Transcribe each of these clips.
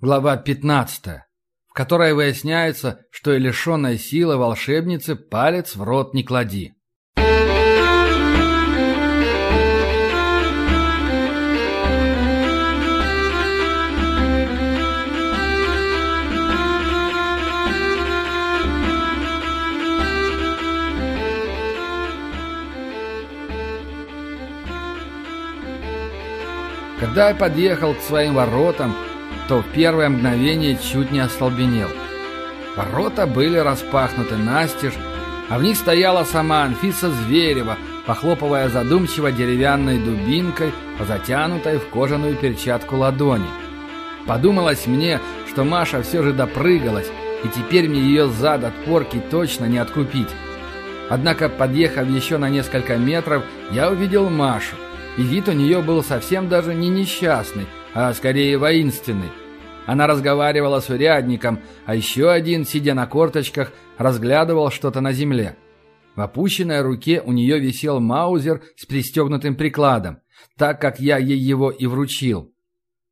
Глава 15, в которой выясняется, что и лишенной силы волшебницы палец в рот не клади. Когда я подъехал к своим воротам, то в первое мгновение чуть не остолбенел. Ворота были распахнуты настежь, а в них стояла сама Анфиса Зверева, похлопывая задумчиво деревянной дубинкой по затянутой в кожаную перчатку ладони. Подумалось мне, что Маша все же допрыгалась, и теперь мне ее зад от порки точно не откупить. Однако, подъехав еще на несколько метров, я увидел Машу, и вид у нее был совсем даже не несчастный, а скорее воинственный. Она разговаривала с урядником, а еще один, сидя на корточках, разглядывал что-то на земле. В опущенной руке у нее висел маузер с пристегнутым прикладом, так как я ей его и вручил.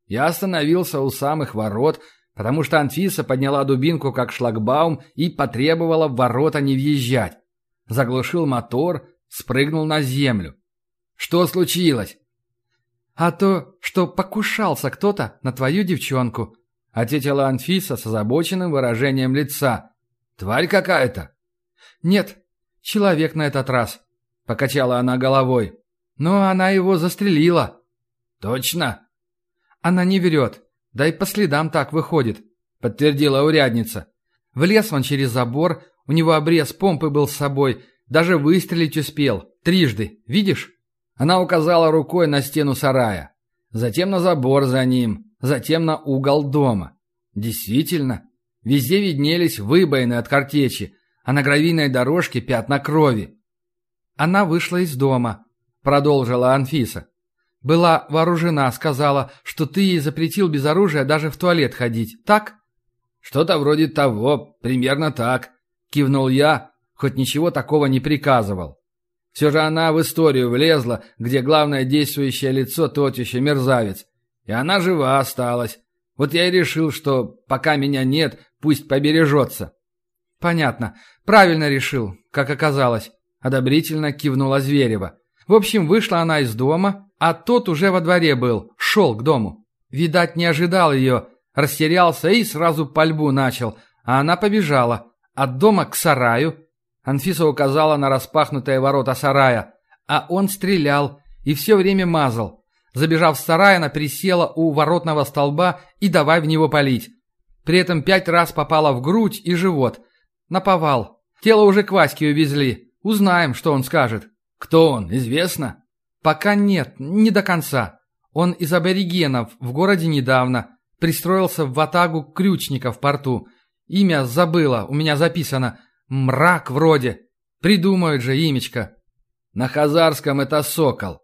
Я остановился у самых ворот, потому что Анфиса подняла дубинку как шлагбаум и потребовала в ворота не въезжать. Заглушил мотор, спрыгнул на землю. «Что случилось?» «А то, что покушался кто-то на твою девчонку», ответила Анфиса с озабоченным выражением лица. «Тварь какая-то?» «Нет, человек на этот раз», — покачала она головой. «Но она его застрелила». «Точно?» «Она не врет, да и по следам так выходит», — подтвердила урядница. «Влез он через забор, у него обрез помпы был с собой, даже выстрелить успел, трижды, видишь?» Она указала рукой на стену сарая, затем на забор за ним, затем на угол дома. Действительно, везде виднелись выбоины от картечи, а на гравийной дорожке пятна крови. «Она вышла из дома», — продолжила Анфиса. «Была вооружена, сказала, что ты ей запретил без оружия даже в туалет ходить, так?» «Что-то вроде того, примерно так», — кивнул я, хоть ничего такого не приказывал. Все же она в историю влезла, где главное действующее лицо тот еще мерзавец, и она жива осталась. Вот я и решил, что пока меня нет, пусть побережется. Понятно. Правильно решил, как оказалось. Одобрительно кивнула Зверева. В общем, вышла она из дома, а тот уже во дворе был, шел к дому. Видать, не ожидал ее, растерялся и сразу пальбу начал, а она побежала. От дома к сараю. Анфиса указала на распахнутые ворота сарая. А он стрелял и все время мазал. Забежав в сарай, она присела у воротного столба и давай в него палить. При этом пять раз попала в грудь и живот. Наповал. Тело уже к Ваське увезли. Узнаем, что он скажет. Кто он, известно? Пока нет, не до конца. Он из аборигенов, в городе недавно. Пристроился в ватагу крючников в порту. Имя забыла, у меня записано. Мрак вроде. Придумают же имечко. На хазарском это сокол.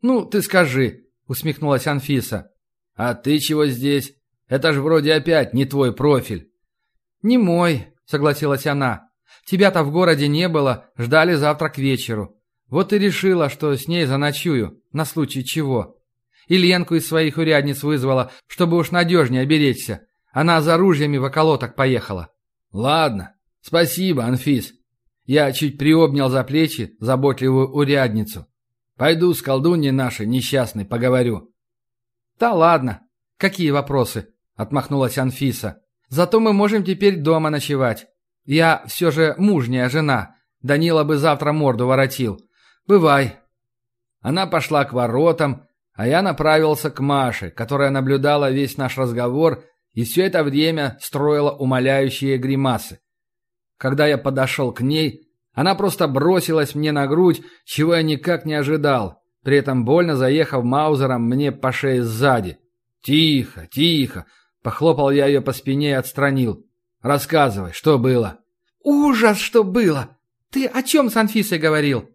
«Ну, ты скажи», — усмехнулась Анфиса. «А ты чего здесь? Это ж вроде опять не твой профиль». «Не мой», — согласилась она. «Тебя-то в городе не было, ждали завтра к вечеру. Вот и решила, что с ней заночую, на случай чего. И Ленку из своих урядниц вызвала, чтобы уж надежнее оберечься. Она за ружьями в околоток поехала». «Ладно, спасибо, Анфис». Я чуть приобнял за плечи заботливую урядницу. Пойду с колдуньей нашей несчастной поговорю». «Да ладно. Какие вопросы?» — отмахнулась Анфиса. «Зато мы можем теперь дома ночевать. Я все же мужняя жена. Данила бы завтра морду воротил. Бывай». Она пошла к воротам, а я направился к Маше, которая наблюдала весь наш разговор и все это время строила умоляющие гримасы. Когда я подошел к ней, она просто бросилась мне на грудь, чего я никак не ожидал, при этом больно заехав Маузером мне по шее сзади. «Тихо, тихо!» — похлопал я ее по спине и отстранил. «Рассказывай, что было?» «Ужас, что было! Ты о чем с Анфисой говорил?»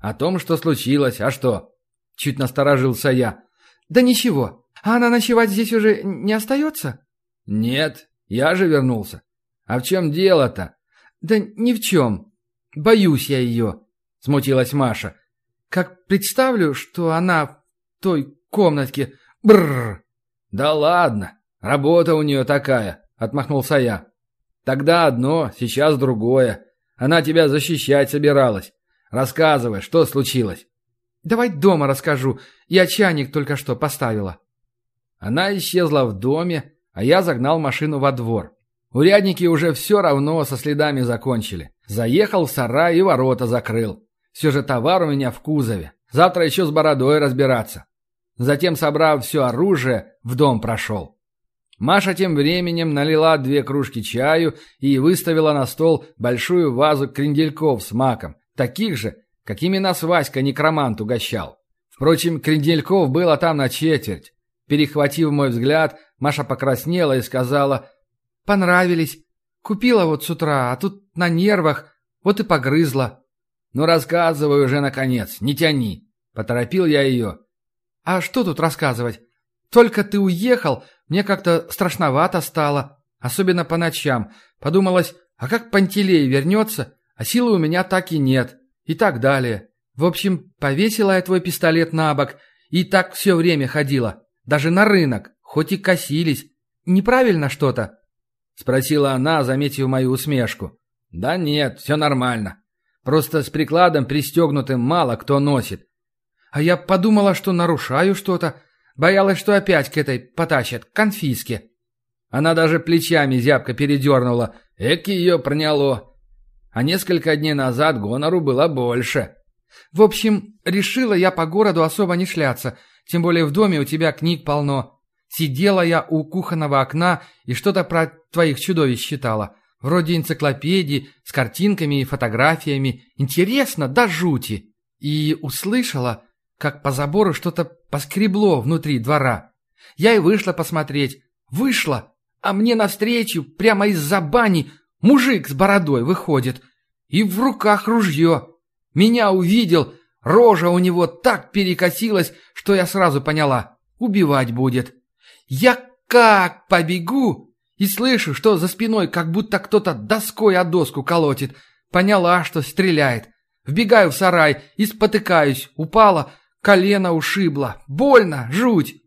«О том, что случилось, а что?» Чуть насторожился я. «Да ничего. А она ночевать здесь уже не остается?» «Нет, я же вернулся. А в чем дело-то?» «Да ни в чем. Боюсь я ее», — смутилась Маша. «Как представлю, что она в той комнатке... Бррр!» «Да ладно!» Работа у нее такая, отмахнулся я. Тогда одно, сейчас другое. Она тебя защищать собиралась. Рассказывай, что случилось. Давай дома расскажу. Я чайник только что поставила. Она исчезла в доме, а я загнал машину во двор. Урядники уже все равно со следами закончили. Заехал в сарай и ворота закрыл. Все же товар у меня в кузове. Завтра еще с бородой разбираться. Затем, собрав все оружие, в дом прошел. Маша тем временем налила две кружки чаю и выставила на стол большую вазу крендельков с маком, таких же, какими нас Васька некромант угощал. Впрочем, крендельков было там на четверть. Перехватив мой взгляд, Маша покраснела и сказала «Понравились. Купила вот с утра, а тут на нервах, вот и погрызла». «Ну рассказывай уже, наконец, не тяни», — поторопил я ее. «А что тут рассказывать? Только ты уехал, мне как-то страшновато стало, особенно по ночам. Подумалось, а как Пантелей вернется, а силы у меня так и нет, и так далее. В общем, повесила я твой пистолет на бок, и так все время ходила, даже на рынок, хоть и косились. Неправильно что-то?» Спросила она, заметив мою усмешку. «Да нет, все нормально. Просто с прикладом пристегнутым мало кто носит. А я подумала, что нарушаю что-то. Боялась, что опять к этой потащат, к конфиске. Она даже плечами зябко передернула. Эк ее проняло. А несколько дней назад гонору было больше. В общем, решила я по городу особо не шляться. Тем более в доме у тебя книг полно. Сидела я у кухонного окна и что-то про твоих чудовищ читала. Вроде энциклопедии, с картинками и фотографиями. Интересно, да жути. И услышала, как по забору что-то поскребло внутри двора. Я и вышла посмотреть. Вышла, а мне навстречу, прямо из-за бани, мужик с бородой выходит. И в руках ружье. Меня увидел, рожа у него так перекосилась, что я сразу поняла — убивать будет. Я как побегу и слышу, что за спиной как будто кто-то доской о доску колотит. Поняла, что стреляет. Вбегаю в сарай и спотыкаюсь. Упала, колено ушибло. Больно, жуть.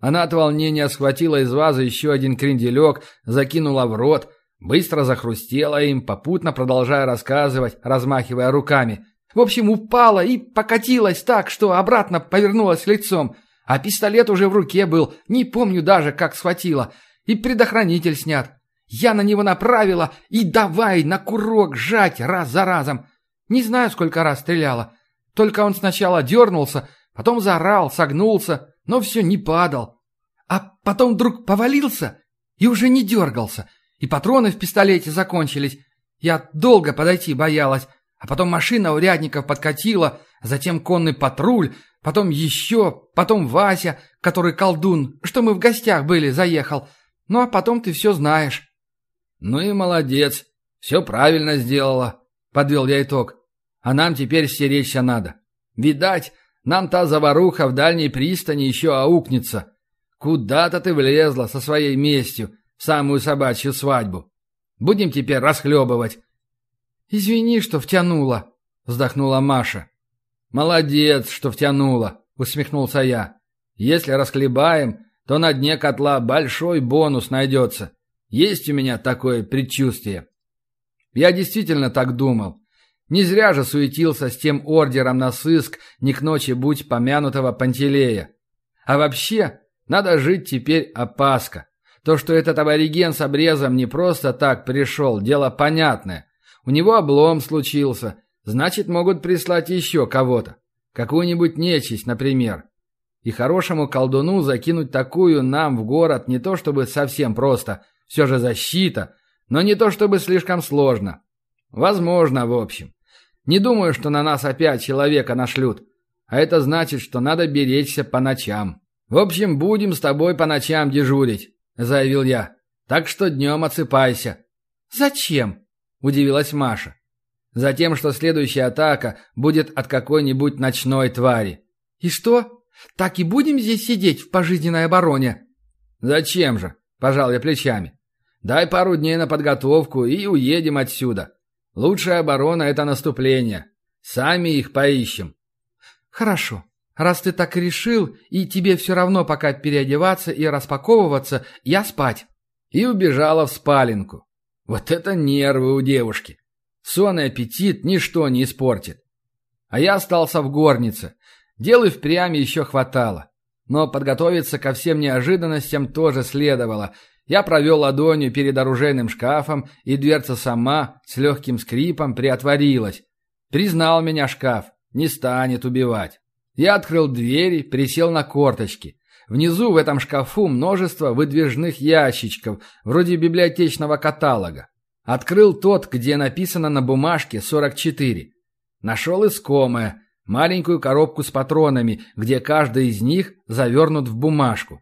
Она от волнения схватила из вазы еще один кренделек, закинула в рот, быстро захрустела им, попутно продолжая рассказывать, размахивая руками. В общем, упала и покатилась так, что обратно повернулась лицом. А пистолет уже в руке был, не помню даже, как схватила и предохранитель снят. Я на него направила и давай на курок жать раз за разом. Не знаю, сколько раз стреляла. Только он сначала дернулся, потом заорал, согнулся, но все не падал. А потом вдруг повалился и уже не дергался. И патроны в пистолете закончились. Я долго подойти боялась, а потом машина урядников подкатила, затем конный патруль, потом еще, потом Вася, который колдун, что мы в гостях были, заехал — ну, а потом ты все знаешь». «Ну и молодец. Все правильно сделала», — подвел я итог. «А нам теперь стеречься надо. Видать, нам та заваруха в дальней пристани еще аукнется. Куда-то ты влезла со своей местью в самую собачью свадьбу. Будем теперь расхлебывать». «Извини, что втянула», — вздохнула Маша. «Молодец, что втянула», — усмехнулся я. «Если расхлебаем, то на дне котла большой бонус найдется. Есть у меня такое предчувствие. Я действительно так думал. Не зря же суетился с тем ордером на сыск не к ночи будь помянутого Пантелея. А вообще, надо жить теперь опаска. То, что этот абориген с обрезом не просто так пришел, дело понятное. У него облом случился, значит, могут прислать еще кого-то. Какую-нибудь нечисть, например. И хорошему колдуну закинуть такую нам в город не то чтобы совсем просто, все же защита, но не то чтобы слишком сложно. Возможно, в общем. Не думаю, что на нас опять человека нашлют. А это значит, что надо беречься по ночам. В общем, будем с тобой по ночам дежурить, заявил я. Так что днем отсыпайся. Зачем? Удивилась Маша. Затем, что следующая атака будет от какой-нибудь ночной твари. И что? Так и будем здесь сидеть в пожизненной обороне?» «Зачем же?» – пожал я плечами. «Дай пару дней на подготовку и уедем отсюда. Лучшая оборона – это наступление. Сами их поищем». «Хорошо. Раз ты так решил, и тебе все равно пока переодеваться и распаковываться, я спать». И убежала в спаленку. Вот это нервы у девушки. Сон и аппетит ничто не испортит. А я остался в горнице. Дел и впрямь еще хватало. Но подготовиться ко всем неожиданностям тоже следовало. Я провел ладонью перед оружейным шкафом, и дверца сама с легким скрипом приотворилась. Признал меня шкаф, не станет убивать. Я открыл двери, присел на корточки. Внизу в этом шкафу множество выдвижных ящичков, вроде библиотечного каталога. Открыл тот, где написано на бумажке 44. Нашел искомое, маленькую коробку с патронами, где каждый из них завернут в бумажку.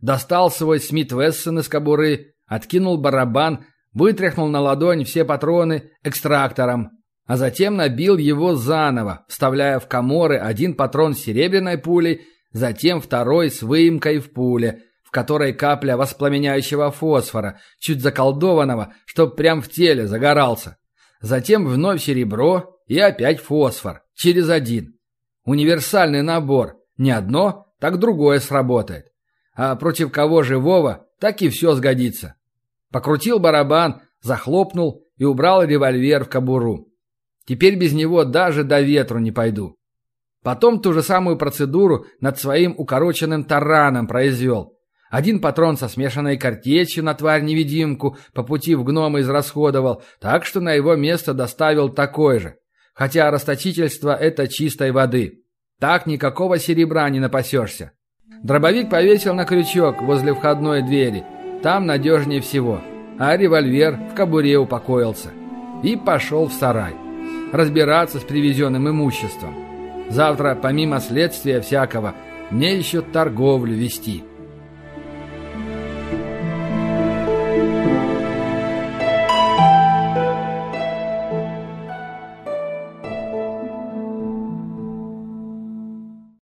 Достал свой Смит Вессон из кобуры, откинул барабан, вытряхнул на ладонь все патроны экстрактором, а затем набил его заново, вставляя в коморы один патрон с серебряной пулей затем второй с выемкой в пуле, в которой капля воспламеняющего фосфора, чуть заколдованного, чтоб прям в теле загорался. Затем вновь серебро и опять фосфор, через один. Универсальный набор, не одно, так другое сработает. А против кого живого, так и все сгодится. Покрутил барабан, захлопнул и убрал револьвер в кобуру. Теперь без него даже до ветру не пойду. Потом ту же самую процедуру над своим укороченным тараном произвел. Один патрон со смешанной картечью на тварь-невидимку по пути в гнома израсходовал, так что на его место доставил такой же. Хотя расточительство – это чистой воды. Так никакого серебра не напасешься. Дробовик повесил на крючок возле входной двери. Там надежнее всего. А револьвер в кобуре упокоился. И пошел в сарай. Разбираться с привезенным имуществом. Завтра, помимо следствия всякого, мне еще торговлю вести».